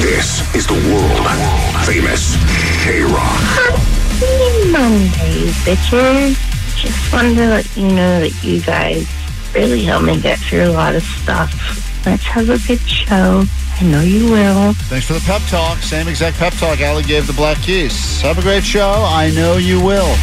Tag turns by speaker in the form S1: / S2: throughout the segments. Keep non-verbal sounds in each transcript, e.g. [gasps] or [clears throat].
S1: This is the world famous KROQ.
S2: Happy Monday, bitches. Just wanted to let you know that you guys really helped me get through a lot of stuff. Let's have a good show. I know you will.
S3: Thanks for the pep talk. Same exact pep talk Allie gave the Black Keys. Have a great show. I know you will.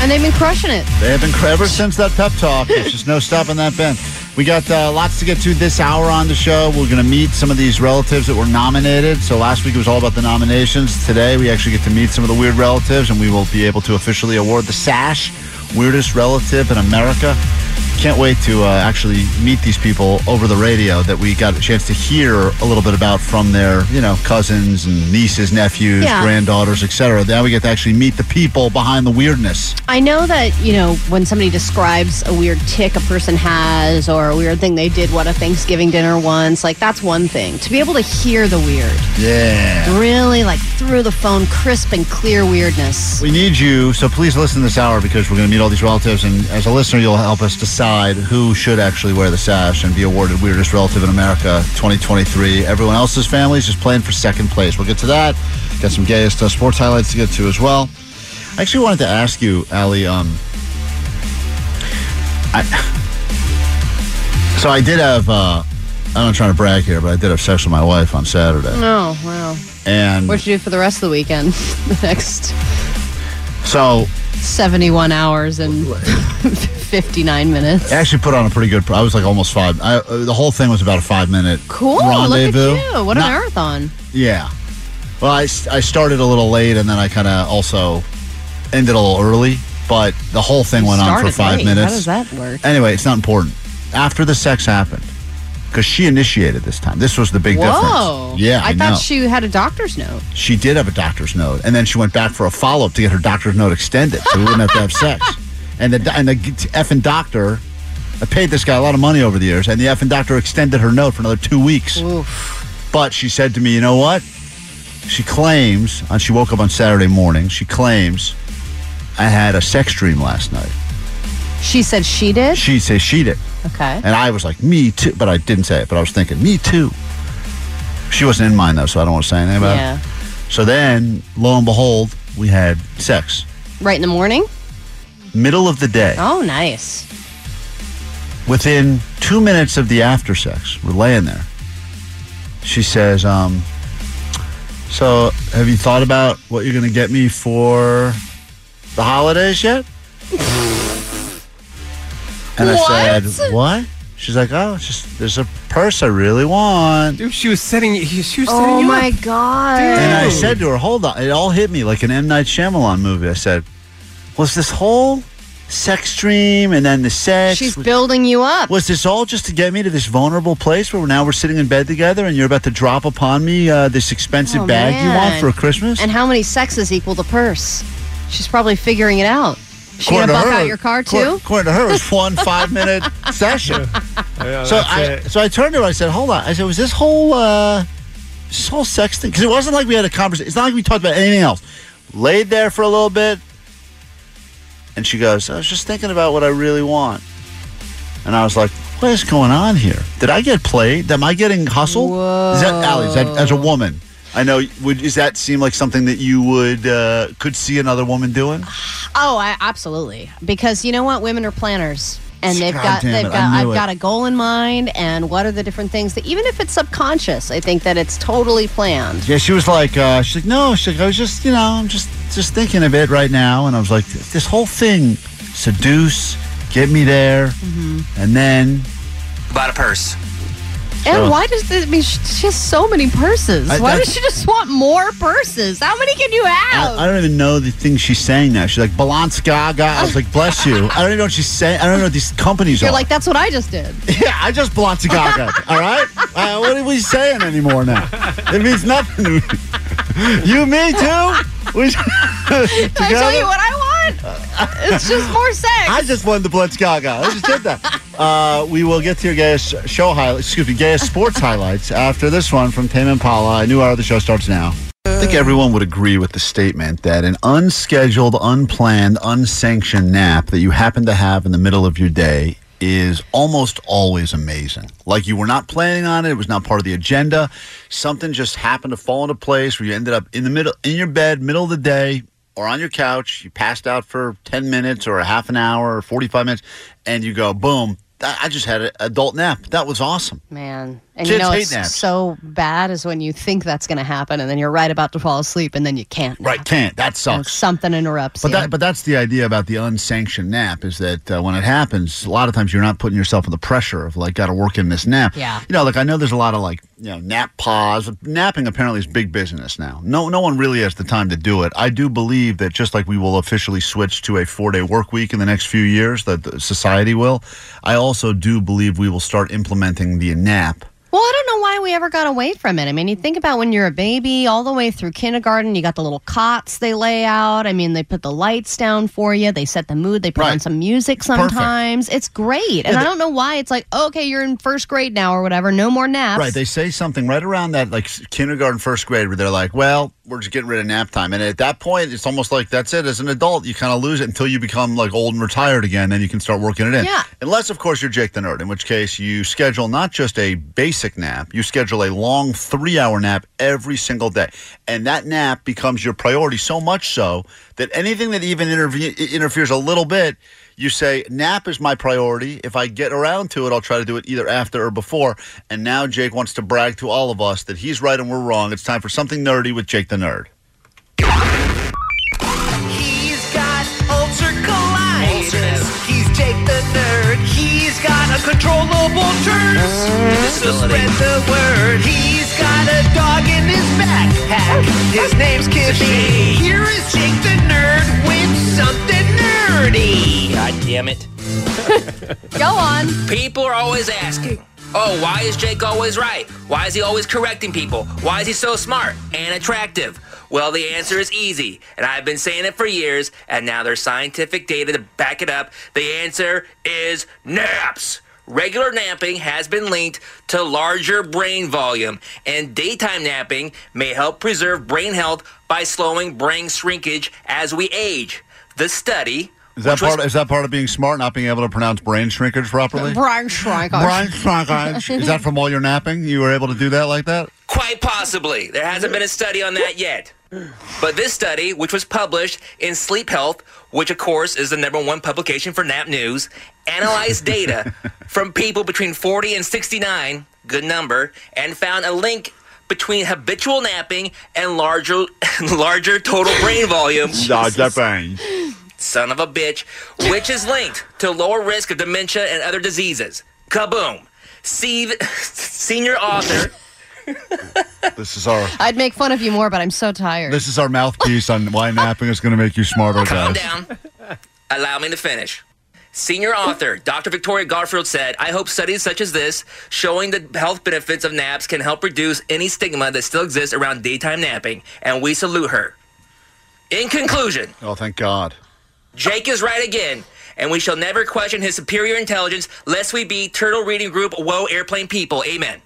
S4: And they've been crushing it.
S3: They have been ever since that pep talk. There's just no stopping that Ben. We got uh, lots to get to this hour on the show. We're going to meet some of these relatives that were nominated. So last week it was all about the nominations. Today we actually get to meet some of the weird relatives, and we will be able to officially award the Sash Weirdest Relative in America. Can't wait to uh, actually meet these people over the radio that we got a chance to hear a little bit about from their, you know, cousins and nieces, nephews,
S4: Yeah.
S3: granddaughters, etc. Now we get to actually meet the people behind the weirdness.
S4: I know that, you know, when somebody describes a weird tick a person has or a weird thing they did what a Thanksgiving dinner once, like that's one thing. To be able to hear the weird,
S3: Yeah.
S4: really like through the phone, crisp and clear weirdness.
S3: We need you, so please listen this hour because we're going to meet all these relatives, and as a listener, you'll help us decide who should actually wear the sash and be awarded Weirdest Relative in America 2023. Everyone else's families just playing for second place. We'll get to that. Got some gayest uh, sports highlights to get to as well. I actually wanted to ask you, Allie. Um, I, so I did have. Uh, I'm not trying to brag here, but I did have sex with my wife on Saturday,
S4: Oh, wow.
S3: and
S4: What'd you do for the rest of the weekend? [laughs] the next
S3: so
S4: 71 hours and [laughs] 59 minutes.
S3: I actually put on a pretty good. I was like almost five. I, uh, the whole thing was about a five minute
S4: Cool.
S3: rendezvous.
S4: Look at you. What a
S3: Not-
S4: marathon.
S3: Yeah. Well, I, I started a little late and then I kind of also ended a little early, but the whole thing went on for
S4: Started
S3: five
S4: late.
S3: minutes.
S4: How does that work?
S3: Anyway, it's not important. After the sex happened, because she initiated this time. This was the big
S4: Whoa.
S3: difference. Yeah, I,
S4: I, thought
S3: know.
S4: she had a doctor's note.
S3: she did have a doctor's note, and then she went back for a follow up to get her doctor's note extended, so we wouldn't have to have sex. And the and the effing doctor, I paid this guy a lot of money over the years, and the effing doctor extended her note for another two weeks. But she said to me, you know what? She claims, and she woke up on Saturday morning. She claims I had a sex dream last night.
S4: She said she did?
S3: She says she did.
S4: Okay.
S3: And I was like, me too. But I didn't say it, but I was thinking, me too. She wasn't in mine, though, so I don't want to say anything about
S4: Yeah.
S3: it. So then, lo and behold, we had sex.
S4: Right in the morning?
S3: Middle of the day.
S4: Oh, nice.
S3: Within two minutes of the after sex, we're laying there. She says, um, So, have you thought about what you're going to get me for the holidays yet? And I
S4: What?
S3: said, What? She's like, Oh, it's just there's a purse I really want.
S5: Dude, she was setting. She was setting
S4: Oh,
S5: you
S4: my
S5: up.
S4: God.
S3: And I said to her, hold on. It all hit me like an M. Night Shyamalan movie. I said, was this whole sex dream and then the sex?
S4: She's building you up.
S3: was this all just to get me to this vulnerable place where now we're sitting in bed together and you're about to drop upon me uh, this expensive
S4: Oh,
S3: bag you want for Christmas?
S4: And how many sexes equal the purse? She's probably figuring it out. She gonna
S3: According to
S4: buck
S3: her-
S4: out your car
S3: according-
S4: too?
S3: According to her, it was one [laughs] five minute session.
S5: Yeah,
S3: So I,
S5: it.
S3: so I turned to her. I said, "Hold on." I said, "Was this whole uh, this whole sex thing? Because it wasn't like we had a conversation. It's not like we talked about anything else. Laid there for a little bit, and she goes, "I was just thinking about what I really want." And I was like, "What is going on here? Did I get played? Am I getting hustled? Is that Allie? Is that as a woman?" I know. Would does that seem like something that you would uh, could see another woman doing?
S4: Oh, I, absolutely. Because you know what? Women are planners. And they've
S3: God
S4: got they've
S3: it, I
S4: got
S3: knew
S4: I've
S3: it.
S4: got a goal in mind, and what are the different things that even if it's subconscious, I think that it's totally planned.
S3: Yeah, she was like, uh, she's like, no, she's like, I was just, you know, I'm just, just thinking of it right now, and I was like, this whole thing, seduce, get me there,
S4: Mm-hmm.
S3: and then
S5: About a purse.
S4: And
S3: So-
S4: why does this, I mean she has so many purses?
S3: I-
S4: why does she just want more purses? How many can you have?
S3: I don't even know the things she's saying now. She's like, Balenciaga. I was like, bless you. I don't even know what she's saying. I don't know what these companies
S4: You're
S3: are.
S4: like that's what I just did. [laughs]
S3: yeah, I just Balenciaga. [laughs] all right? Uh, what are we saying anymore now? It means nothing to me. You, me too? We, [laughs]
S4: I tell you what I want. It's just more sex.
S3: I just won the Balenciaga. I just did that. Uh, we will get to your gayest show highlights, excuse me, gayest sports [laughs] highlights after this one from Tame Impala. A new hour of the show starts now. I think everyone would agree with the statement that an unscheduled, unplanned, unsanctioned nap that you happen to have in the middle of your day is almost always amazing. Like you were not planning on it, it was not part of the agenda. Something just happened to fall into place where you ended up in the middle in your bed, middle of the day, or on your couch, you passed out for 10 minutes or a half an hour or 45 minutes and you go, boom, I just had an adult nap. That was awesome.
S4: Man. And
S3: Kids
S4: you know it's
S3: naps.
S4: so bad is when you think that's going to happen and then you're right about to fall asleep and then you can't.
S3: Right, can't. That
S4: And
S3: sucks.
S4: something interrupts
S3: But
S4: you.
S3: that, but that's the idea about the unsanctioned nap is that uh, when it happens, a lot of times you're not putting yourself in the pressure of like got to work in this nap.
S4: Yeah.
S3: You know, like I know there's a lot of like you know nap pause. Napping apparently is big business now. No, no one really has the time to do it. I do believe that just like we will officially switch to a four day work week in the next few years, that the society will. I also do believe we will start implementing the nap.
S4: Well, I don't know why we ever got away from it. I mean, you think about when you're a baby, all the way through kindergarten, you got the little cots they lay out. I mean, they put the lights down for you, they set the mood, they put on some music sometimes. It's great. And I don't know why it's like, okay, you're in first grade now or whatever, no more naps.
S3: Right. They say something right around that, like kindergarten, first grade, where they're like, well, we're just getting rid of nap time. And at that point, it's almost like that's it. As an adult, you kind of lose it until you become like old and retired again. Then you can start working it in.
S4: Yeah.
S3: Unless, of course, you're Jake the Nerd, in which case you schedule not just a basic nap, you schedule a long three hour nap every single day. And that nap becomes your priority so much so that anything that even interve- interferes a little bit, you say, nap is my priority. If I get around to it, I'll try to do it either after or before. And now Jake wants to brag to all of us that he's right and we're wrong. It's time for something nerdy with Jake the Nerd.
S6: He's got ulcer colitis. He's Jake the Nerd. He's got uncontrollable turds. So spread the word. He's got a dog in his backpack. His name's Kippy. Here is Jake the Nerd with something nerdy.
S5: Damn it. [laughs]
S4: Go on.
S5: People are always asking, oh, why is Jake always right? Why is he always correcting people? Why is he so smart and attractive? Well, the answer is easy, and I've been saying it for years, and now there's scientific data to back it up. The answer is naps. Regular napping has been linked to larger brain volume, and daytime napping may help preserve brain health by slowing brain shrinkage as we age. The study.
S3: Is that
S5: which was-
S3: part? Is that part of being smart? Not being able to pronounce brain shrinkage properly?
S4: Brian Schreikers.
S3: Brain shrinkage. [laughs] Is that from all your napping? You were able to do that like that?
S5: Quite possibly. There hasn't been a study on that yet. But this study, which was published in Sleep Health, which of course is the number one publication for Nap News, analyzed data [laughs] from people between 40 and 69, good number, and found a link between habitual napping and larger [laughs] larger total brain volume.
S3: No, that brain.
S5: Son of a bitch, which is linked to lower risk of dementia and other diseases. Kaboom. See, [laughs] senior author
S3: This is our
S4: I'd make fun of you more, but I'm so tired.
S3: this is our mouthpiece on why napping is going to make you smarter,
S5: Calm
S3: guys.
S5: down. Allow me to finish. Senior author Dr. Victoria Garfield said, I hope studies such as this, showing the health benefits of naps, can help reduce any stigma that still exists around daytime napping, and we salute her. In conclusion,
S3: Oh, thank God.
S5: Jake is right again, and we shall never question his superior intelligence lest we be turtle reading group woe airplane people. Amen.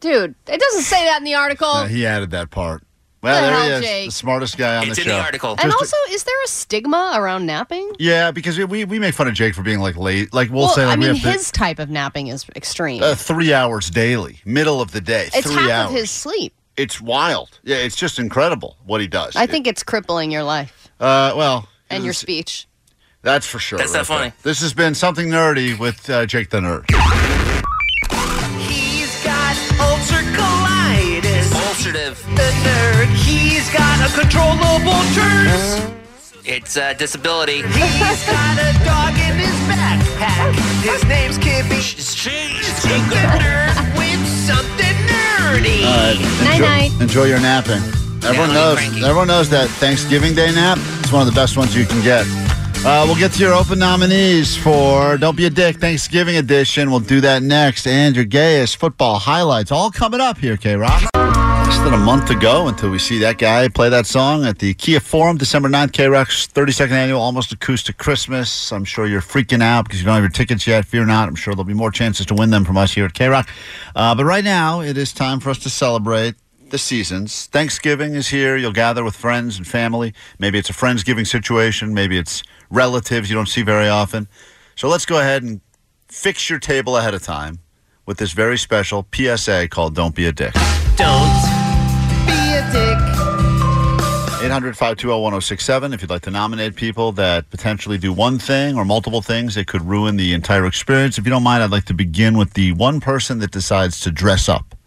S4: Dude, it doesn't say that in the article.
S3: Uh, he added that part. Well,
S4: The
S3: there he
S4: hell,
S3: is,
S4: Jake?
S3: the smartest guy on
S5: It's
S3: the
S5: in
S3: show.
S5: the article.
S4: and
S3: Just-
S4: also, is there a stigma around napping?
S3: Yeah, because we we make fun of Jake for being like late. Like we'll
S4: well,
S3: say, like
S4: I mean,
S3: we have
S4: his type of napping is extreme.
S3: uh, three hours daily, middle of the day,
S4: it's
S3: three
S4: half
S3: hours.
S4: of his sleep.
S3: It's wild. Yeah, it's just incredible what he does.
S4: I think it's crippling your life
S3: Uh, well,
S4: and your
S3: it's-
S4: speech.
S3: That's for sure.
S5: That's not
S3: right
S5: funny.
S3: there. This has been something nerdy with uh, Jake the Nerd.
S6: He's got ulcer colitis.
S5: Ulcerative.
S6: The nerd. He's got uncontrollable turds.
S5: It's a disability.
S6: He's got a dog in his backpack. His name's Kippy.
S5: Jeez.
S6: Take the nerd with something nerdy.
S3: All right.
S4: Night,
S3: enjoy,
S4: night.
S3: enjoy your napping. Everyone
S5: I'm
S3: knows.
S5: cranky.
S3: Everyone knows that Thanksgiving Day nap is one of the best ones you can get. Uh, we'll get to your open nominees for Don't Be a Dick Thanksgiving edition. We'll do that next. And your gayest football highlights all coming up here, KROQ. Less than a month to go until we see that guy play that song at the Kia Forum, December 9th, KROQ's 32nd annual Almost Acoustic Christmas. I'm sure you're freaking out because you don't have your tickets yet. Fear not. I'm sure there'll be more chances to win them from us here at KROQ. Uh, but right now, it is time for us to celebrate the seasons. Thanksgiving is here. You'll gather with friends and family. Maybe it's a Friendsgiving situation. Maybe it's relatives you don't see very often. So let's go ahead and fix your table ahead of time with this very special PSA called Don't Be a Dick.
S6: Don't be a dick.
S3: 800 520 1067. If you'd like to nominate people that potentially do one thing or multiple things that could ruin the entire experience, if you don't mind, I'd like to begin with the one person that decides to dress up.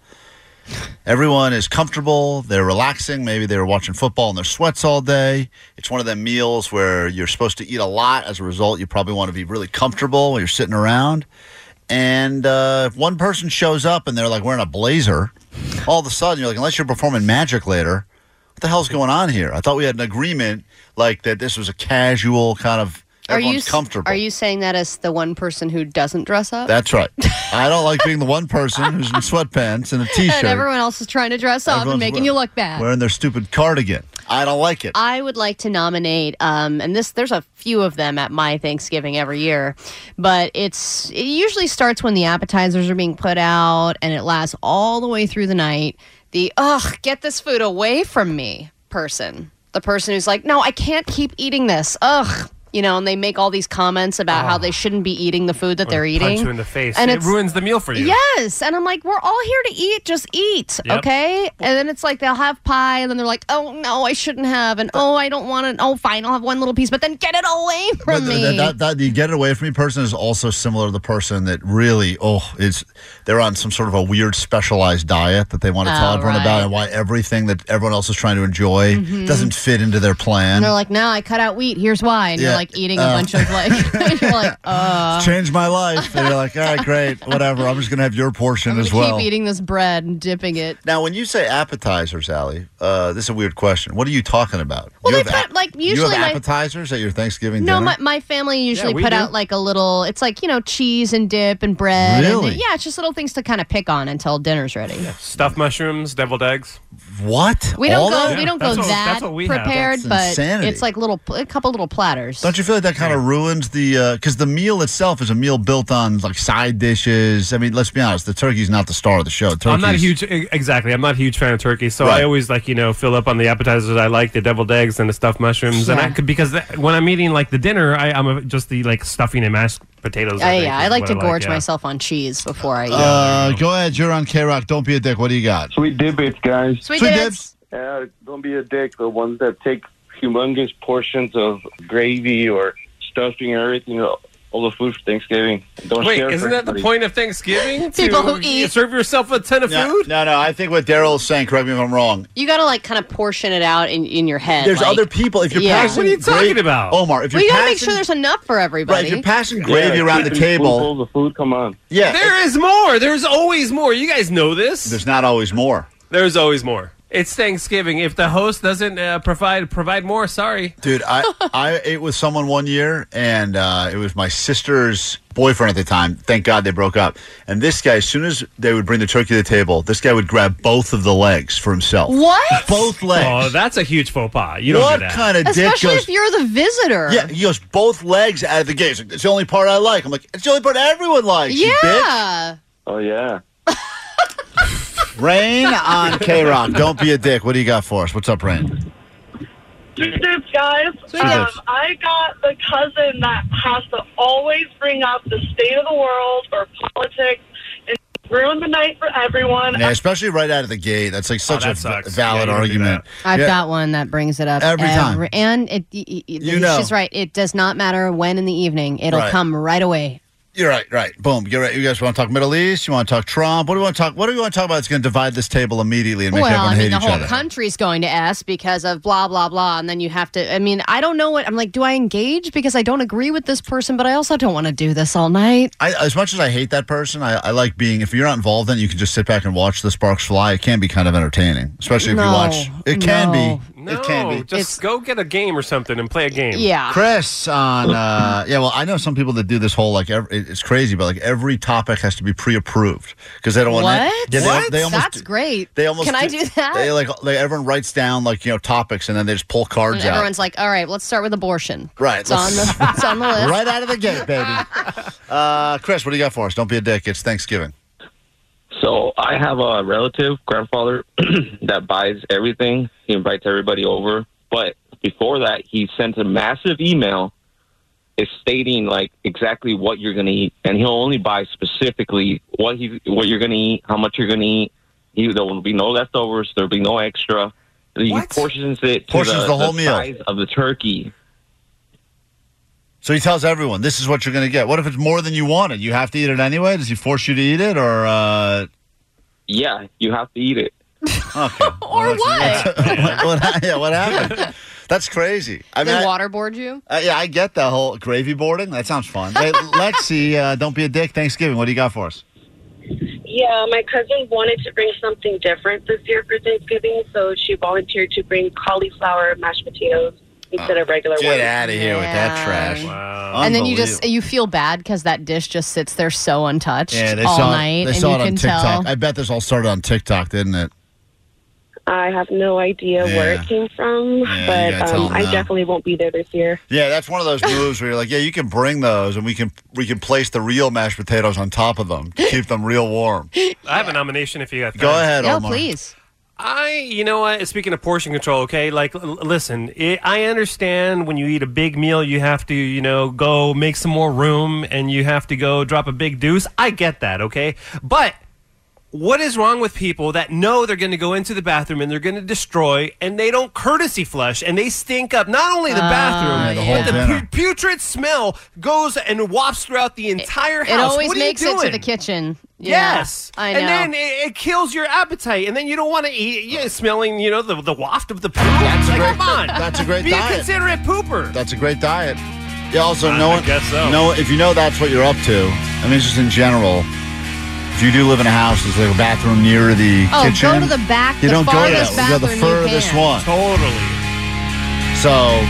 S3: Everyone is comfortable, they're relaxing. Maybe they were watching football in their sweats all day. It's one of them meals where you're supposed to eat a lot. As a result, you probably want to be really comfortable while you're sitting around. And uh, if one person shows up and they're like wearing a blazer, all of a sudden you're like, unless you're performing magic later, what the hell's going on here? I thought we had an agreement like that this was a casual kind of
S4: Are you
S3: comfortable.
S4: Are you saying that as the one person who doesn't dress up?
S3: That's right. [laughs] I don't like being the one person who's in sweatpants and a t-shirt.
S4: and everyone else is trying to dress up and making you look bad.
S3: Wearing their stupid cardigan. I don't like it.
S4: I would like to nominate, um, and this there's a few of them at my Thanksgiving every year, but it's it usually starts when the appetizers are being put out, and it lasts all the way through the night. The ugh, get this food away from me person, the person who's like, no, I can't keep eating this. Ugh. You know, and they make all these comments about how they shouldn't be eating the food that they're eating.
S7: Punch you in the face.
S4: And
S7: it ruins the meal for you.
S4: Yes. And I'm like, we're all here to eat. Just eat.
S7: Yep.
S4: Okay. And then it's like they'll have pie and then they're like, oh, no, I shouldn't have. And oh, I don't want it. Oh, fine. I'll have one little piece, but then get it away from
S3: But
S4: me.
S3: th- that, that, the get it away from me person is also similar to the person that really, oh, it's they're on some sort of a weird specialized diet that they want to tell
S4: Oh,
S3: everyone
S4: right.
S3: about and why everything that everyone else is trying to enjoy doesn't fit into their plan.
S4: Mm-hmm. and they're like, no, I cut out wheat. Here's why. And you're
S3: Yeah,
S4: like [laughs] eating a bunch of like, [laughs] and you're like, [laughs] uh,
S3: It's changed my life. And you're like, all right, great, whatever. I'm just going to have your portion
S4: I'm
S3: as well.
S4: keep eating this bread and dipping it.
S3: Now, when you say appetizers, Allie, uh, this is a weird question. What are you talking about?
S4: Well,
S3: you
S4: they
S3: have
S4: put, like,
S3: you
S4: usually
S3: have
S4: my-
S3: appetizers at your Thanksgiving dinner.
S4: No,
S3: dinner?
S4: my, my family usually
S7: we
S4: put
S7: do.
S4: out like a little, it's like, you know, cheese and dip and bread.
S3: Really?
S4: And, yeah, it's just little things to kind of pick on until dinner's ready.
S7: Stuffed mushrooms, deviled eggs.
S3: What?
S4: We don't
S3: All
S4: go.
S3: that?
S7: Yeah,
S4: we don't go
S7: that's what-
S4: that
S7: that's what we have.
S4: prepared,
S3: That's
S4: but
S3: insanity.
S4: it's like little, a couple little platters.
S3: Don't you feel like that kind of ruins the uh, because the meal itself is a meal built on like side dishes. I mean, let's be honest, the turkey's not the star of the show. Turkey's,
S7: I'm not a huge e- exactly. I'm not a huge fan of turkey, so
S3: Right.
S7: I always like you know fill up on the appetizers. I like the deviled eggs and the stuffed mushrooms, and I could because that, when I'm eating like the dinner, I, I'm a, just the like stuffing and mashed potatoes.
S4: Uh,
S7: I
S4: yeah, I like
S7: what
S4: to gorge
S7: yeah.
S4: myself on cheese before I eat.
S3: Uh, go ahead, you're on KROQ. Don't be a dick. What do you got?
S8: Sweet dibbits, guys.
S4: Sweet,
S3: Sweet
S4: dibs.
S8: Uh, don't be a dick. The ones that take humongous portions of gravy or stuffing or everything, you know, all the food for Thanksgiving. Don't
S7: Wait, isn't that the point of Thanksgiving? [laughs]
S4: People who eat.
S7: serve yourself a ton of
S3: No,
S7: food.
S3: no, no. I think what Daryl's saying. Correct me if I'm wrong.
S4: You got to like kind of portion it out in, in your head.
S3: There's
S4: like-
S3: other people. If you're
S4: Yeah.
S3: passing,
S7: What are you talking
S3: gra-
S7: about?
S3: Omar? If you're
S4: Well, you got to make sure there's enough for
S3: right.
S4: everybody.
S3: If you're passing
S8: Yeah,
S3: gravy around the table,
S8: spoonfuls of food. Come on.
S3: yeah,
S7: There is more. There's always more. You guys know this.
S3: there's not always more.
S7: There's always more. It's Thanksgiving. If the host doesn't uh, provide provide more, sorry.
S3: Dude, I, [laughs] I ate with someone one year, and uh, it was my sister's boyfriend at the time. Thank God they broke up. And this guy, as soon as they would bring the turkey to the table, this guy would grab both of the legs for himself.
S4: what?
S3: Both legs.
S7: Oh, that's a huge faux pas. You don't
S3: what
S7: do that.
S3: kind of dick
S4: Especially
S3: goes?
S4: if you're the visitor.
S3: yeah, he goes both legs out of the gate. He's like, It's the only part I like. I'm like, it's the only part everyone likes. you bitch.
S4: Yeah.
S8: Oh, yeah. [laughs]
S3: Rain on KROQ. Don't be a dick. What do you got for us? What's up, Rain?
S9: Sweet dips, guys. Um. I got the cousin that has to always bring up the state of the world or politics and ruin the night for everyone.
S3: Yeah, especially right out of the gate. That's like such
S7: that
S3: a v-
S7: sucks.
S3: valid
S7: Yeah, you don't do
S3: argument.
S4: I've
S3: Yeah.
S4: got one that brings it up
S3: Every time.
S4: And it, y- y- y-
S3: You know.
S4: she's right. It does not matter when in the evening. It'll
S3: Right.
S4: come right away.
S3: You're right, right. Boom. You're right. You guys want to talk Middle East? You want to talk Trump? What do you want to talk? What do you want to talk about? That's going to divide this table immediately and make everyone hate each other?
S4: well,
S3: everyone
S4: I mean,
S3: hate
S4: the
S3: each
S4: whole
S3: other.
S4: country's going to S because of blah blah blah, and then you have to. I mean, I don't know what I'm like. Do I engage because I don't agree with this person, but I also don't want to do this all night.
S3: I, as much as I hate that person, I, I like being. If you're not involved in, it, you can just sit back and watch the sparks fly. It can be kind of entertaining, especially if you watch. It can
S4: no.
S3: be.
S7: No,
S3: it can be.
S7: just
S4: It's-
S7: go get a game or something and play a game.
S4: Yeah.
S3: Chris on uh yeah well I know some people that do this whole like every, it's crazy but like every topic has to be pre-approved because they don't want
S4: What?
S3: yeah, they,
S7: What?
S3: they almost
S4: That's great.
S3: they almost
S4: Can I do that?
S3: they like they, everyone writes down like you know topics and then they just pull cards
S4: And
S3: out
S4: everyone's like, "All right, let's start with abortion."
S3: Right,
S4: It's on the it's on the [laughs] list.
S3: right out of the gate baby [laughs] uh Chris what do you got for us don't be a dick it's Thanksgiving
S8: So I have a relative, grandfather, [clears throat] that buys everything. He invites everybody over. But before that, he sends a massive email is stating like exactly what you're going to eat, and he'll only buy specifically what he what you're going to eat, how much you're going to eat. He, there will be no leftovers. There will be no extra. He
S7: What?
S8: portions it to
S3: Portions the whole meal.
S8: size of the turkey.
S3: So he tells everyone this is what you're gonna get what if it's more than you wanted you have to eat it anyway does he force you to eat it or uh
S8: Yeah, you have to eat it.
S3: okay [laughs]
S4: Or [laughs] what?
S3: what, what [laughs] yeah what happened that's crazy I mean
S4: They
S3: I-
S4: waterboard you.
S3: Uh, yeah, I get the whole gravy boarding. That sounds fun. Hey, Lexi, uh, don't be a dick. Thanksgiving. What do you got for us?
S9: Yeah, my cousin wanted to bring something different this year for Thanksgiving, so she volunteered to bring cauliflower mashed potatoes instead of regular
S3: Get
S9: ones.
S3: out of here with that
S4: Yeah.
S3: trash.
S7: Wow.
S4: And then you just you feel bad because that dish just sits there so untouched
S3: yeah, they
S4: all
S3: saw
S4: night,
S3: it. They
S4: and
S3: saw
S4: you
S3: it on
S4: can
S3: TikTok.
S4: tell.
S3: I bet this all started on TikTok, didn't it?
S9: I have no idea where
S3: Yeah.
S9: it came from,
S3: you gotta
S9: but
S3: tell
S9: um,
S3: them
S9: I
S3: now.
S9: definitely won't be there this year.
S3: Yeah, that's one of those [laughs] moves where you're like, yeah, you can bring those, and we can we can place the real mashed potatoes on top of them to keep them real warm.
S7: I have a nomination if you got
S3: Go
S7: time.
S3: ahead,
S4: Yo,
S3: Omar.
S4: please.
S7: I, you know what? Speaking of portion control, okay, like, l- listen, it, I understand when you eat a big meal, you have to, you know, go make some more room and you have to go drop a big deuce. I get that, okay? But what is wrong with people that know they're going to go into the bathroom and they're going to destroy and they don't courtesy flush and they stink up not only the ah, bathroom,
S3: Yeah, the whole
S7: but the
S3: dinner.
S7: pu- putrid smell goes and wafts throughout the entire
S4: It
S7: house.
S4: always
S7: What
S4: makes it to the kitchen. Yeah,
S7: Yes,
S4: I know.
S7: and then it, it kills your appetite, and then you don't want to eat. Yeah, smelling, you know, the, the waft of the poop.
S3: That's a
S7: like,
S3: great-
S7: come on,
S3: that's a great
S7: Be
S3: diet.
S7: a considerate pooper.
S3: That's a great diet. Yeah. Also,
S7: I-
S3: no
S7: I
S3: one.
S7: guess so.
S3: No, if you know that's what you're up to. I mean, just in general. If you do live in a house, there's like a bathroom near the
S4: Oh,
S3: kitchen.
S4: go to the back,
S3: You
S4: the
S3: don't go to
S4: farthest
S3: that. You go the furthest one.
S7: totally.
S3: So,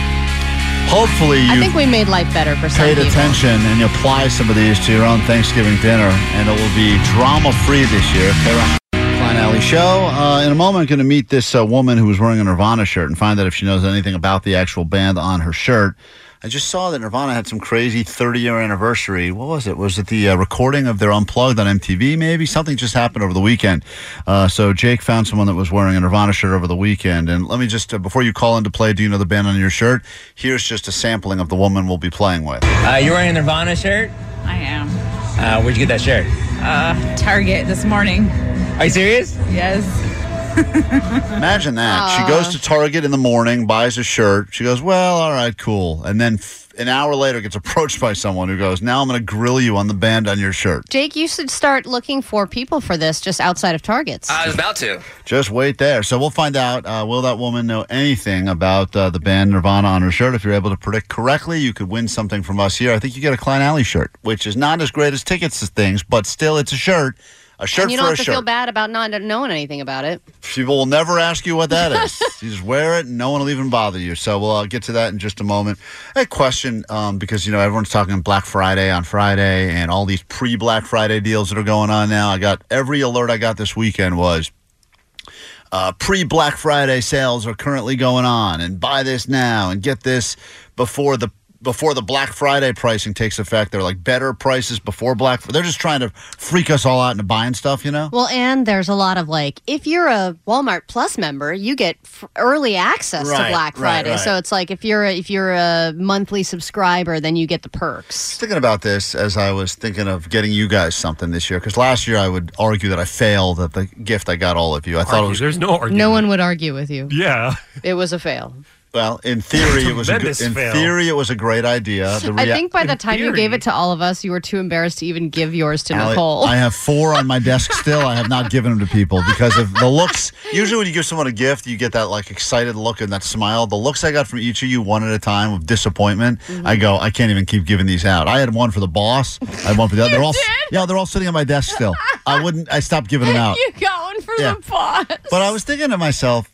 S3: hopefully
S4: I
S3: you
S4: think we made life better for some
S3: paid
S4: people.
S3: attention and you apply some of these to your own Thanksgiving dinner, and it will be drama free this year. Kara- Klein Ally Show. Uh, in a moment, I'm going to meet this uh, woman who was wearing a Nirvana shirt and find out if she knows anything about the actual band on her shirt. I just saw that Nirvana had some crazy 30 year anniversary. What was it? Was it the uh, recording of their Unplugged on MTV, maybe? Something just happened over the weekend. Uh, so Jake found someone that was wearing a Nirvana shirt over the weekend. And let me just, uh, before you call into play, do you know the band on your shirt? Here's just a sampling of the woman we'll be playing with.
S10: Uh, you're wearing a Nirvana shirt?
S11: I am.
S10: Uh, where'd you get that shirt?
S11: Uh, Target this morning.
S10: Are you serious?
S11: Yes.
S3: Imagine that. She goes to Target in the morning, buys a shirt. She goes, Well, all right, cool. And then f- an hour later gets approached by someone who goes, Now I'm going to grill you on the band on your shirt.
S4: Jake, you should start looking for people for this just outside of Targets.
S5: I was about to.
S3: Just wait there. So we'll find out. Uh, will that woman know anything about uh, the band Nirvana on her shirt? If you're able to predict correctly, you could win something from us here. I think you get a Klein Ally shirt, which is not as great as tickets to things, but still, it's a shirt. A shirt
S4: and you don't have to
S3: shirt.
S4: feel bad about not knowing anything about it.
S3: People will never ask you what that [laughs] is. you just wear it, and no one will even bother you. So we'll uh, get to that in just a moment. A question, um, because you know everyone's talking Black Friday on Friday, and all these pre-Black Friday deals that are going on now. I got every alert I got this weekend was uh, pre-Black Friday sales are currently going on, and buy this now and get this before the before the Black Friday pricing takes effect. They're like better prices before Black. They're just trying to freak us all out into buying stuff. You know.
S4: Well, and there's a lot of like, if you're a Walmart Plus member, you get f- early access
S3: Right,
S4: to Black Friday.
S3: right.
S4: So it's like if you're a, if you're a monthly subscriber, then you get the perks.
S3: thinking about this as I was thinking of getting you guys something this year because last year I would argue that I failed at the gift I got all of you. I thought it was
S7: There's no argument.
S4: No one would argue with you.
S7: Yeah.
S4: It was a fail.
S3: Well in theory [laughs] it was a good, in
S7: fail.
S3: theory it was a great idea. The
S4: I think by the time you gave it to all of us, you were too embarrassed to even give yours to
S3: Allie,
S4: Nicole.
S3: I have four on my desk [laughs] still. I have not given them to people because of the looks. Usually, when you give someone a gift, you get that like excited look and that smile. The looks I got from each of you, one at a time, of disappointment.
S4: Mm-hmm.
S3: I go, I can't even keep giving these out. I had one for the boss. I had one for the [laughs] other. They're all, yeah, they're all sitting on my desk still. I wouldn't. I stopped giving them out.
S4: you got one for
S3: Yeah.
S4: the boss.
S3: But I was thinking to myself,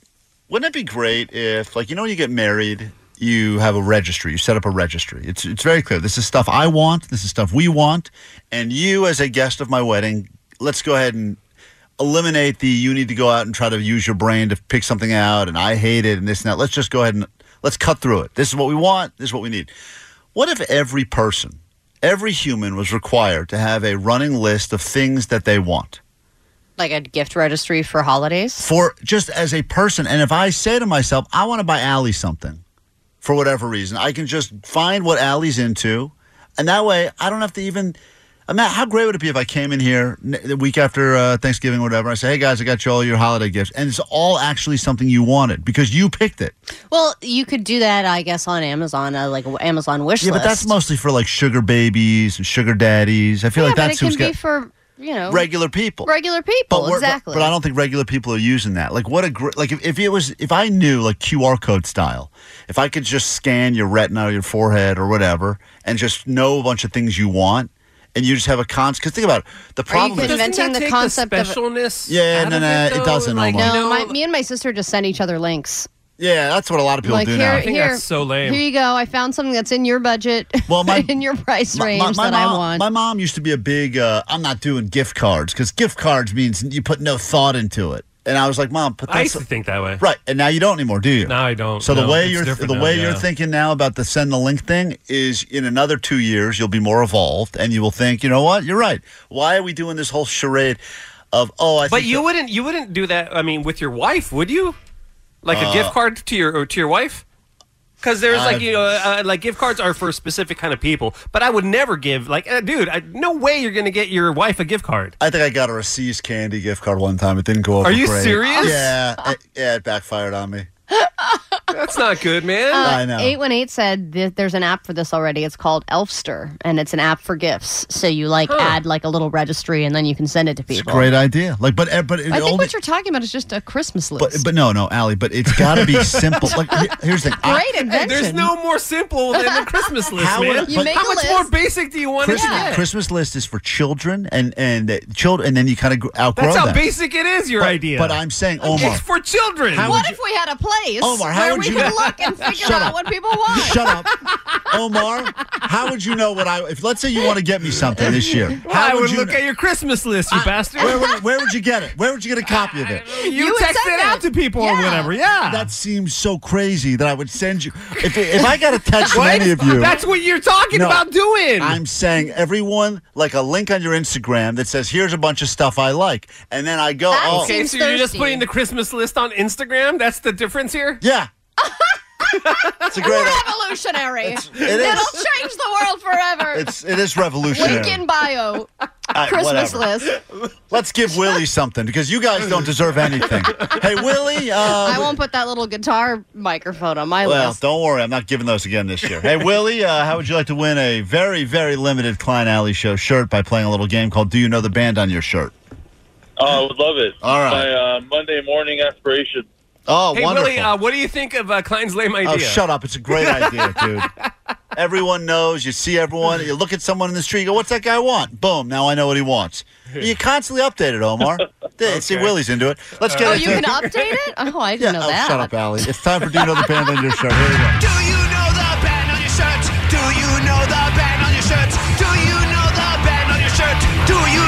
S3: wouldn't it be great if, like, you know, when you get married, you have a registry. You set up a registry. It's it's very clear. This is stuff I want. This is stuff we want. And you, as a guest of my wedding, let's go ahead and eliminate the you need to go out and try to use your brain to pick something out. And I hate it and this and that. Let's just go ahead and let's cut through it. This is what we want. This is what we need. What if every person, every human, was required to have a running list of things that they want?
S4: Like a gift registry for holidays.
S3: for just as a person. And if I say to myself, I want to buy Allie something for whatever reason, I can just find what Allie's into. And that way I don't have to even. I mean, how great would it be if I came in here the week after uh, Thanksgiving or whatever? I say, hey guys, I got you all your holiday gifts. And it's all actually something you wanted because you picked it.
S4: Well, you could do that, I guess, on Amazon, uh, like Amazon wish
S3: Yeah,
S4: list.
S3: but that's mostly for like sugar babies and sugar daddies. I feel
S4: yeah,
S3: like
S4: but
S3: that's
S4: it can be
S3: got
S4: for you know
S3: regular people.
S4: regular people.
S3: we're-
S4: exactly.
S3: But I don't think regular people are using that. Like, what a great, like, if, if it was, if I knew, like, QR code style, if I could just scan your retina or your forehead or whatever and just know a bunch of things you want and you just have a concept. Because think about it. The problem is,
S4: convincing
S7: Doesn't
S4: the
S7: take
S4: concept
S7: the
S4: of-
S7: specialness?
S3: Yeah,
S7: out
S3: no, no,
S7: it,
S3: it doesn't,
S7: Like,
S3: Omar.
S4: no, my,
S7: know,
S4: me and my sister just send each other links.
S3: Yeah, that's what a lot of people
S4: like
S3: do
S4: here,
S3: now.
S7: I think
S4: here,
S7: that's so lame.
S4: Here you go. I found something that's in your budget,
S3: Well, my- [laughs]
S4: in your price
S3: My-
S4: range
S3: my, my
S4: that
S3: mom,
S4: I want.
S3: My mom used to be a big. Uh, I'm not doing gift cards because gift cards means you put no thought into it. And I was like, Mom, put
S7: I
S3: that.
S7: used to think that way.
S3: Right, and now you don't anymore, do you?
S7: No, I don't.
S3: So the
S7: No,
S3: way you're
S7: different
S3: the
S7: now,
S3: way you're thinking now about the send the link thing is in another two years you'll be more evolved and you will think, you know what, you're right. Why are we doing this whole charade of oh I
S7: But
S3: think
S7: you
S3: that-
S7: wouldn't you wouldn't do that. I mean, with your wife, would you? Like
S3: Uh,
S7: a gift card to your to your wife? Because there's like you know uh, like gift cards are for specific kind of people. But I would never give like uh, dude, I, no way you're gonna get your wife a gift card.
S3: I think I got her a C's candy gift card one time. It didn't go over
S7: Are you
S3: great.
S7: serious?
S3: Yeah, it, yeah, it backfired on me.
S7: That's not good, man.
S3: I know.
S4: 818 said that there's an app for this already. It's called Elfster, and it's an app for gifts. So you like add like a little registry, and then you can send it to
S3: It's a
S4: people.
S3: great idea. Like, but but it
S4: I think
S3: only,
S4: what you're talking about is just a Christmas list.
S3: but but no no Allie, but it's got to be simple. Like he- here's the thing. I-
S4: Great invention.
S7: There's no more simple than the Christmas [laughs] list,
S3: How would
S7: man.
S3: I- You but-
S4: make
S7: How
S4: a
S7: much
S4: list.
S7: more basic do you want
S3: Christmas,
S7: to get?
S3: Christmas list is for children and and uh, children, and then you kind of outgrow
S7: That's how
S3: them.
S7: basic it is. Your
S3: but,
S7: idea.
S3: But I'm saying, Omar,
S7: it's for children.
S3: How
S4: what
S3: would
S4: if we had a place
S3: Omar, how
S4: where
S3: would
S4: we
S3: you-
S4: could look and [laughs] figure
S3: Shut
S4: out
S3: up.
S4: what people want?
S3: Shut up, Omar. How would you know what I? If let's say you want to get me something this year,
S7: Well,
S3: how
S7: I would
S3: you?
S7: look at your Christmas list, you bastard.
S3: where, would, where would you get it? Where would you get a copy of it? [laughs]
S7: you,
S4: You would
S7: text
S4: send
S7: it out
S4: it.
S7: to people or
S4: Yeah.
S7: whatever. Yeah.
S3: That seems so crazy that I would send you. If, if I got a text from any of you,
S7: That's what you're talking
S3: No,
S7: about doing.
S3: I'm saying everyone like a link on your Instagram that says here's a bunch of stuff I like, and then I go,
S4: That
S3: oh,
S7: okay,
S4: seems
S7: so you're just
S4: thirsty.
S7: putting the Christmas list on Instagram? That's the difference here?
S3: yeah. it's a great.
S4: Revolutionary.
S3: it is.
S4: It'll change the world forever.
S3: It's it is revolutionary.
S4: Link in bio.
S3: right,
S4: Christmas
S3: whatever.
S4: list.
S3: Let's give Willie something because you guys don't deserve anything. hey, Willie. Uh,
S4: I won't put that little guitar microphone on my
S3: Well,
S4: list.
S3: Well, don't worry. I'm not giving those again this year. Hey, Willie, uh, how would you like to win a very, very limited Klein Ally Show shirt by playing a little game called Do You Know the Band on Your Shirt?
S12: Oh, I would love it.
S3: All right.
S12: My uh, Monday morning aspiration.
S3: Oh,
S7: hey,
S3: wonderful.
S7: Willie, uh, what do you think of uh, Klein's lame idea?
S3: oh, shut up. It's a great [laughs] idea, dude. Everyone knows. You see everyone. You look at someone in the street. You go, what's that guy want? Boom. Now I know what he wants. You constantly update it, Omar. [laughs] There, See,
S7: Okay.
S3: Willie's into it. Let's get
S4: it.
S3: Oh,
S4: you can update it? [laughs] Oh, I didn't know
S3: Oh,
S4: that.
S3: shut up, Allie. It's time for Do You Know the Band on Your Shirt. Here we go.
S6: Do you know the band on your shirt? Do you know the band on your shirt? Do you know the band on your shirt? Do you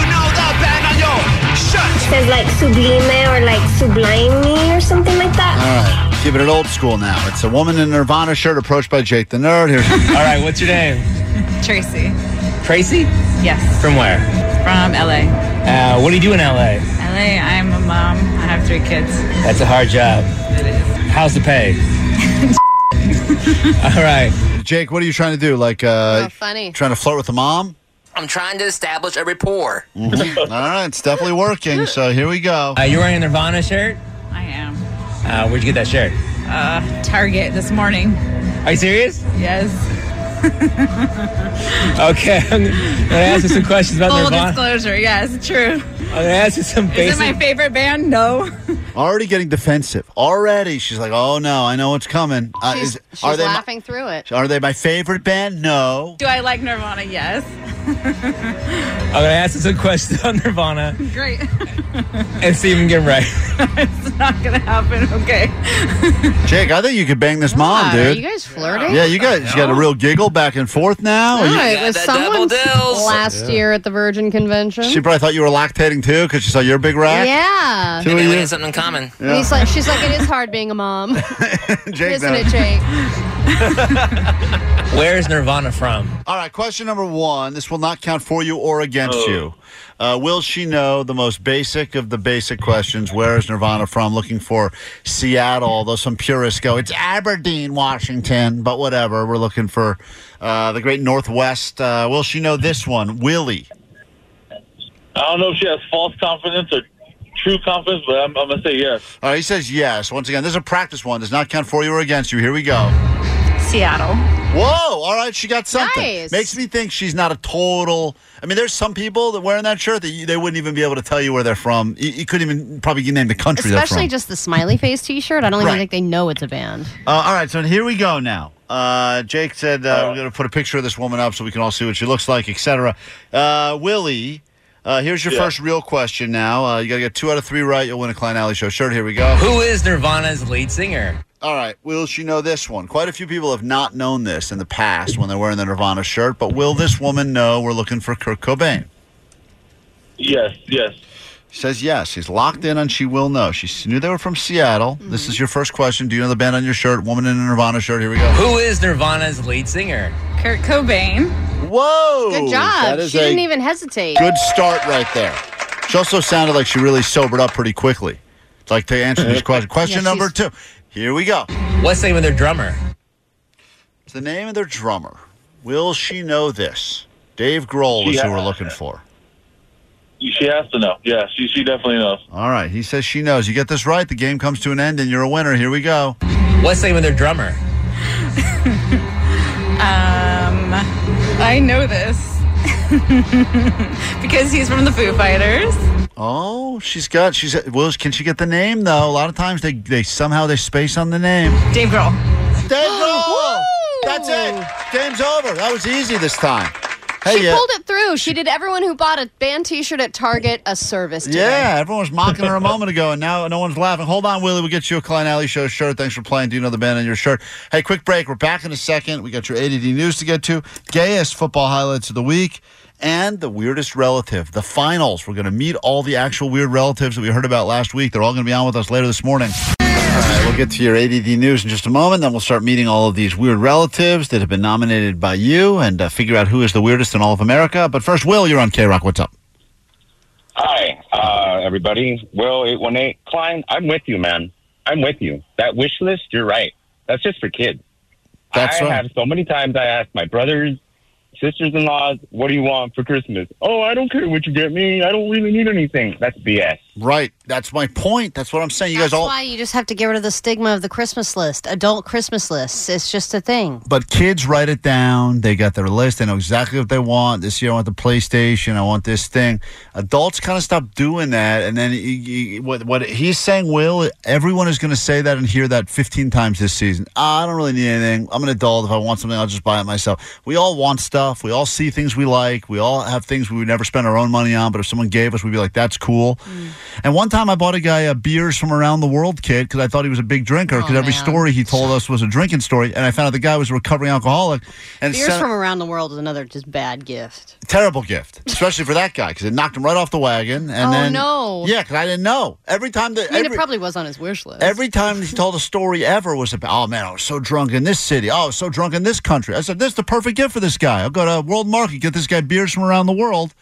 S6: your shirt?
S13: says like sublime or like sublime or something like that.
S3: All right. Keeping it an old school now. It's a woman in a Nirvana shirt approached by Jake the Nerd. Here's
S10: All right, what's your name?
S11: Tracy.
S10: Tracy?
S11: Yes.
S10: From where?
S11: From LA.
S10: Uh, what do you do in LA?
S11: LA, I'm a mom. I have three kids.
S10: That's a hard job.
S11: It is.
S10: How's the pay? [laughs] All right.
S3: Jake. What are you trying to do? Like, uh,
S4: Oh, funny.
S3: trying to flirt with the mom?
S5: I'm trying to establish a rapport.
S3: Mhm. All right, it's definitely working. So here we go.
S10: Uh, you're wearing a Nirvana shirt?
S11: I am.
S10: Uh, where'd you get that shirt?
S11: Uh, Target this morning.
S10: Are you serious?
S11: Yes. [laughs]
S10: Okay, [laughs] I'm gonna ask you some questions about
S11: Full
S10: Nirvana.
S11: disclosure. Yes, true.
S10: I'm gonna ask you some
S11: Is it my favorite band? No. [laughs]
S3: Already getting defensive. Already, she's like, "Oh no, I know what's coming." Uh,
S4: She's,
S3: is-
S4: she's
S3: are they? My,
S4: laughing through it.
S3: are they my favorite band? No.
S11: Do I like Nirvana? Yes. [laughs]
S10: I'm gonna ask you some questions on Nirvana [laughs]
S11: Great.
S10: and see if we can get 'em right.
S11: it's not gonna happen. Okay.
S3: Jake, I think you could bang this mom,
S4: God, Are
S3: dude.
S4: you guys flirting?
S3: yeah, you got you got a real giggle back and forth now. Or
S4: No,
S3: you-
S4: it was
S5: the double
S4: someone's
S5: dills.
S4: last year at the Virgin Convention.
S3: she probably thought you were lactating too because she saw your big rack.
S4: yeah.
S3: Two
S5: Maybe
S3: of
S5: we
S3: you.
S5: had something in common.
S4: And he's like, she's like, it is hard being a mom, [laughs]
S3: Jake,
S4: isn't
S3: no.
S4: it, Jake? [laughs]
S10: Where's Nirvana from?
S3: All right, question number one. This will not count for you or against
S12: Oh.
S3: you. Uh, will she know the most basic of the basic questions? Where is Nirvana from? Looking for Seattle, although some purists go, it's Aberdeen, Washington, but whatever. We're looking for uh, the great Northwest. Uh, will she know this one? Willie.
S12: I don't know if she has false confidence or true confidence, but I'm, I'm gonna say yes.
S3: All right, he says yes. Once again, this is a practice one. Does not count for you or against you. Here we go.
S11: Seattle.
S3: Whoa! All right, she got something.
S4: Nice.
S3: Makes me think she's not a total. I mean, there's some people that wearing that shirt that you, they wouldn't even be able to tell you where they're from. You, you couldn't even probably name the country they're
S4: Especially
S3: from.
S4: just the smiley face T-shirt. I don't even
S3: Right.
S4: think they know it's a band.
S3: Uh, all right, so here we go now. Uh, Jake said uh, we're going to put a picture of this woman up so we can all see what she looks like, etc. Uh, Willie, uh, here's your
S12: Yeah.
S3: first real question now. Uh, you got to get two out of three right. You'll win a Klein Ally Show shirt. Here we go.
S10: Who is Nirvana's lead singer?
S3: All right, will she know this one? Quite a few people have not known this in the past when they're wearing the Nirvana shirt, but will this woman know we're looking for Kurt Cobain?
S12: Yes, yes.
S3: She says yes. She's locked in on she will know. She knew they were from Seattle. This is mm-hmm. your first question. Do you know the band on your shirt? Woman in a Nirvana shirt. Here we go.
S10: Who is Nirvana's lead singer?
S11: Kurt Cobain.
S3: Whoa!
S4: Good job.
S3: is
S4: She
S3: a
S4: didn't even hesitate.
S3: good start right there. She also sounded like she really sobered up pretty quickly. Like to answer this [laughs] question. Question
S4: Yeah,
S3: number two. Here we go.
S10: What's the name of their drummer?
S3: It's the name of their drummer. Will she know this? Dave Grohl
S12: She
S3: is who we're looking for.
S12: She has to know. Yeah, she she definitely knows.
S3: All right. He says she knows. You get this right, the game comes to an end, and you're a winner. Here we go.
S10: What's the name of their drummer? [laughs]
S11: Um, I know this [laughs] because he's from the Foo Fighters.
S3: Oh, she's got. She's. Well, can she get the name though? A lot of times they they somehow they space on the name.
S11: Dave Grohl. [gasps]
S3: Dave Grohl. [gasps] That's it. Game's over. That was easy this time. Hey,
S4: she
S3: yeah.
S4: pulled it through. She did everyone who bought a band T-shirt at Target a service. Today.
S3: Yeah, everyone was mocking her a moment ago, and now no one's laughing. Hold on, Willie. We'll get you a Klein Ally Show shirt. Thanks for playing. Do you know the band on your shirt? Hey, quick break. We're back in a second. We got your ADD news to get to, gayest football highlights of the week, and the weirdest relative. The finals. We're going to meet all the actual weird relatives that we heard about last week. They're all going to be on with us later this morning. Right, we'll get to your ADD news in just a moment. Then we'll start meeting all of these weird relatives that have been nominated by you and uh, figure out who is the weirdest in all of America. But first, Will, you're on KROQ. What's up?
S13: Hi, uh, everybody. Will eight one eight Klein. I'm with you, man. I'm with you. That wish list, you're right. That's just for kids.
S3: That's
S13: I
S3: right.
S13: have so many times I ask my brothers, sisters in laws, what do you want for Christmas? Oh, I don't care what you get me. I don't really need anything. That's BS.
S3: Right. That's my point. That's what I'm saying. You
S4: That's
S3: guys all.
S4: why you just have to get rid of the stigma of the Christmas list, adult Christmas lists. It's just a thing.
S3: But kids write it down. They got their list. They know exactly what they want. This year, I want the PlayStation. I want this thing. Adults kind of stop doing that. And then he, he- what, what he's saying, Will, everyone is going to say that and hear that 15 times this season. Ah, I don't really need anything. I'm an adult. If I want something, I'll just buy it myself. We all want stuff. Stuff. We all see things we like. We all have things we would never spend our own money on, but if someone gave us, we'd be like, "That's cool."
S4: Mm.
S3: And one time, I bought a guy a beers from around the world kit because I thought he was a big drinker. Because every
S4: man.
S3: story he told us was a drinking story, and I found out the guy was a recovering alcoholic. And
S4: Beers
S3: sent-
S4: from around the world is another just bad gift.
S3: terrible gift, especially for that guy because it knocked him right off the wagon. And
S4: Oh,
S3: then,
S4: no.
S3: yeah, because I didn't know. Every time that
S4: I mean,
S3: every,
S4: it probably was on his wish list.
S3: every time he told a story ever was about, oh man, I was so drunk in this city. Oh, I was so drunk in this country. I said, this is the perfect gift for this guy. I'll go to World Market, get this guy beers from around the world.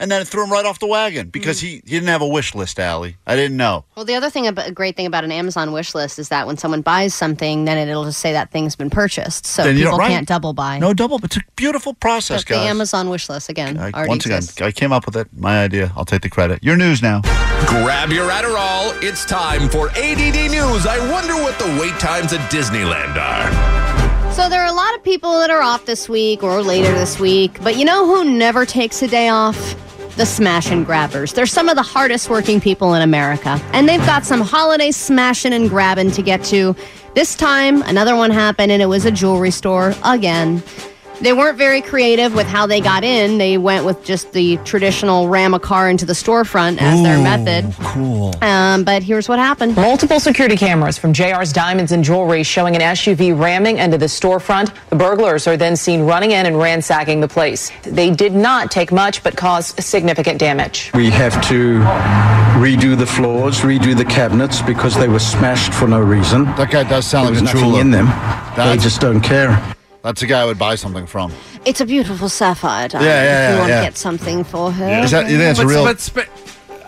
S3: And then it threw him right off the wagon hmm. because he, he didn't have a wish list, Allie. I didn't know.
S4: Well, the other thing, about, a great thing about an Amazon wish list is that when someone buys something, then it'll just say that thing's been purchased, so
S3: Then you
S4: people
S3: don't- right.
S4: can't double buy.
S3: No double, it's a beautiful process,
S4: But the
S3: guys.
S4: Amazon wish list again
S3: I-
S4: already
S3: once again,
S4: exists.
S3: I came up with it. My idea. I'll take the credit. Your news now.
S14: Grab your Adderall. It's time for ADD News. I wonder what the wait times at Disneyland are.
S4: So there are a lot of people that are off this week or later this week, but you know who never takes a day off? The smash and grabbers. They're some of the hardest working people in America, and they've got some holiday smashing and grabbing to get to. This time, another one happened, and it was a jewelry store again. They weren't very creative with how they got in. They went with just the traditional ram a car into the storefront as their method.
S3: Cool.
S4: Um, but here's what happened.
S15: Multiple security cameras from JR's Diamonds and Jewelry showing an SUV ramming into the storefront. The burglars are then seen running in and ransacking the place. They did not take much, but caused significant damage.
S16: We have to redo the floors, redo the cabinets because they were smashed for no reason.
S3: That guy does sound
S16: there
S3: like
S16: was
S3: a
S16: nothing
S3: jeweler.
S16: in them.
S3: That's-
S16: they just don't care.
S3: That's a guy I would buy something from.
S4: It's a beautiful sapphire diamond.
S3: Yeah, yeah,
S4: if you
S3: yeah,
S4: want
S3: yeah.
S4: to get something for her.
S3: Is that- you think that's a
S7: But-
S3: real-
S7: but spe-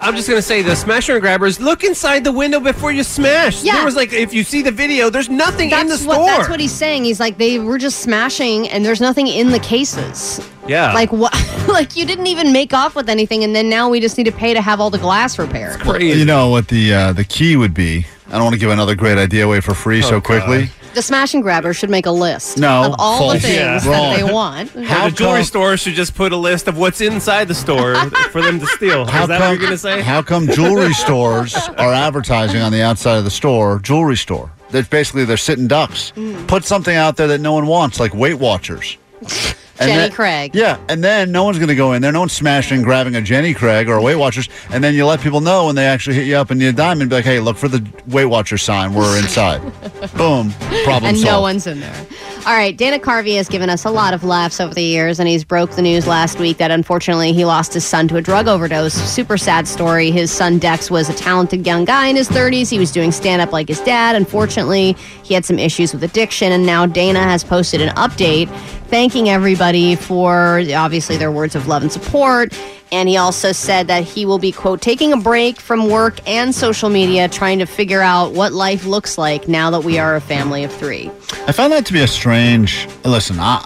S7: I'm just gonna say the smasher and grabbers. Look inside the window before you smash.
S4: Yeah.
S7: There was like, if you see the video, there's nothing
S4: that's
S7: in the
S4: what
S7: store.
S4: that's what he's saying. He's like they were just smashing and there's nothing in the cases.
S7: Yeah.
S4: Like what? [laughs] like you didn't even make off with anything, and then now we just need to pay to have all the glass repaired.
S3: You know what the uh, the key would be? I don't want to give another great idea away for free so
S7: Oh,
S3: quickly.
S4: The smash and grabber should make a list
S3: No,
S4: of all the things
S3: Yeah.
S4: that they want.
S7: How the jewelry
S3: come-
S7: store should just put a list of what's inside the store [laughs] for them to steal.
S3: How
S7: Is that
S3: come,
S7: what you're gonna say?
S3: How come jewelry [laughs] stores are advertising on the outside of the store, jewelry store? That's basically they're sitting ducks.
S4: Mm.
S3: Put something out there that no one wants, like Weight Watchers. [laughs] And
S4: Jenny
S3: then-
S4: Craig.
S3: Yeah, and then no one's going to go in there. No one's smashing and grabbing a Jenny Craig or a Weight Watchers. And then you let people know when they actually hit you up and need a diamond, be like, hey, look for the Weight Watchers sign. We're inside. [laughs] Boom. Problem
S4: and
S3: solved.
S4: no one's in there. All right, Dana Carvey has given us a lot of laughs over the years, and he's broke the news last week that unfortunately he lost his son to a drug overdose. Super sad story. His son Dex was a talented young guy in his 30s. He was doing stand up like his dad. Unfortunately, he had some issues with addiction, and now Dana has posted an update thanking everybody for obviously their words of love and support. And he also said that he will be, quote, taking a break from work and social media, trying to figure out what life looks like now that we are a family of three.
S3: I found that to be a strange. Listen, I,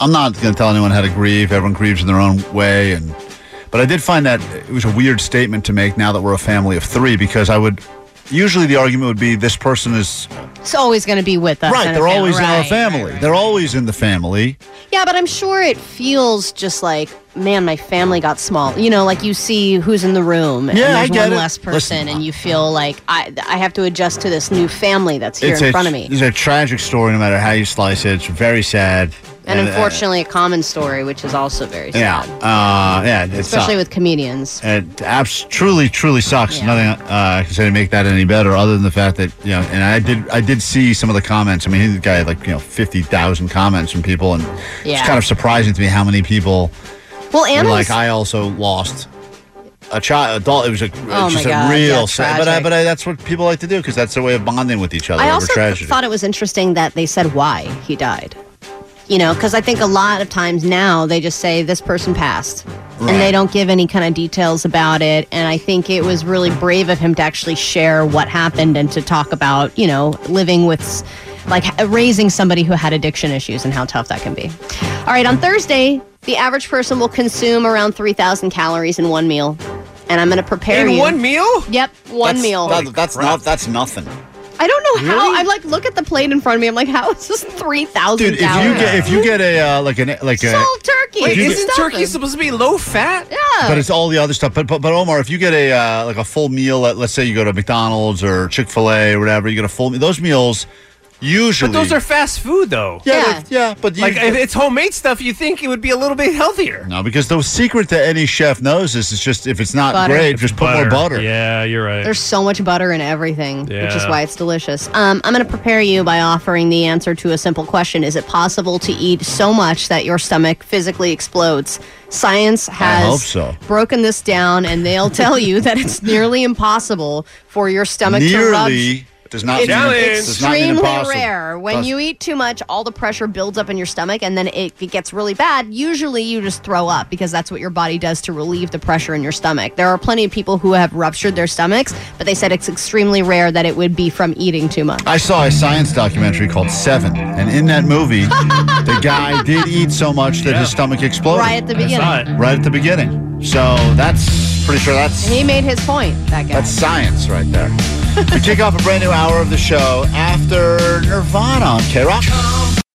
S3: I'm not going to tell anyone how to grieve. Everyone grieves in their own way, and but I did find that it was a weird statement to make now that we're a family of three because I would usually the argument would be this person is
S4: It's always going to be with us.
S3: right. They're always in our family.
S4: right, right.
S3: They're always in the family.
S4: Yeah, but I'm sure it feels just like, man, my family got small. You know, like you see who's in the room, and
S3: Yeah, I
S4: there's
S3: get
S4: one
S3: it.
S4: less person,
S3: Listen,
S4: and you feel like I I have to adjust to this new family that's here in
S3: a,
S4: front of me.
S3: It's a tragic story, no matter how you slice it. It's very sad.
S4: And
S3: uh,
S4: unfortunately, a common story, which is also very
S3: yeah,
S4: sad,
S3: uh, yeah,
S4: especially
S3: sucks.
S4: with comedians.
S3: It abs- truly, truly sucks. Nothing uh, I can say to make that any better, other than the fact that you know. And I did, I did see some of the comments. I mean, the guy had like you know fifty thousand comments from people, and
S4: Yeah.
S3: it's kind of surprising to me how many people
S4: Well, Anna's
S3: like, I also lost a child, adult. It was a,
S4: Oh
S3: just
S4: my God,
S3: real
S4: yeah,
S3: sad. But I, but I, that's what people like to do because that's their way of bonding with each other
S4: I also
S3: tragedy.
S4: thought it was interesting that they said why he died. You know, because I think a lot of times now they just say this person passed,
S3: Right.
S4: and they don't give any kind of details about it. And I think it was really brave of him to actually share what happened and to talk about, you know, living with, like, raising somebody who had addiction issues and how tough that can be. All right, on Thursday, the average person will consume around three thousand calories in one meal, and I'm going to prepare
S7: In
S4: you.
S7: one meal?
S4: Yep, one
S3: That's-
S4: meal.
S3: that- that's not. That's nothing.
S4: I don't know how. I'm like look at the plate in front of me. I'm like, how is this three thousand
S3: Dude, if you
S4: calories?
S3: get if you get a uh, like an like a
S4: Salt turkey.
S3: Wait,
S4: it's
S3: isn't
S4: stuffing.
S7: turkey supposed to be low fat?
S4: Yeah.
S3: But it's all the other stuff. But but, but Omar, if you get a uh, like a full meal, at, let's say you go to McDonald's or Chick Fil A or whatever, you get a full. Those meals Usually,
S7: But those are fast food, though.
S3: Yeah, Yeah. yeah, but you-
S7: like if it's homemade stuff, you think it would be a little bit healthier.
S3: no, because the secret that any chef knows is it's just if it's not
S4: Butter.
S3: great, just put more butter.
S7: Yeah, you're right.
S4: There's so much butter in everything, which is why it's delicious. Um, I'm going to prepare you by offering the answer to a simple question Is it possible to eat so much that your stomach physically explodes? Science has
S3: so.
S4: broken this down, and they'll tell you [laughs] that it's nearly impossible for your stomach to rupture.
S3: Nearly does not
S4: It's
S3: mean, does not mean
S4: extremely rare. When you eat too much, all the pressure builds up in your stomach, and then it, it gets really bad. Usually, you just throw up because that's what your body does to relieve the pressure in your stomach. There are plenty of people who have ruptured their stomachs, but they said it's extremely rare that it would be from eating too much.
S3: I saw a science documentary called Seven, and in that movie, the [laughs] guy did eat so much that his stomach exploded.
S4: Right at the I saw beginning.
S3: Right at the beginning. So that's pretty sure that's
S4: He made his point. That guy.
S3: that's science right there. We kick off a brand new hour of the show after Nirvana on KROQ.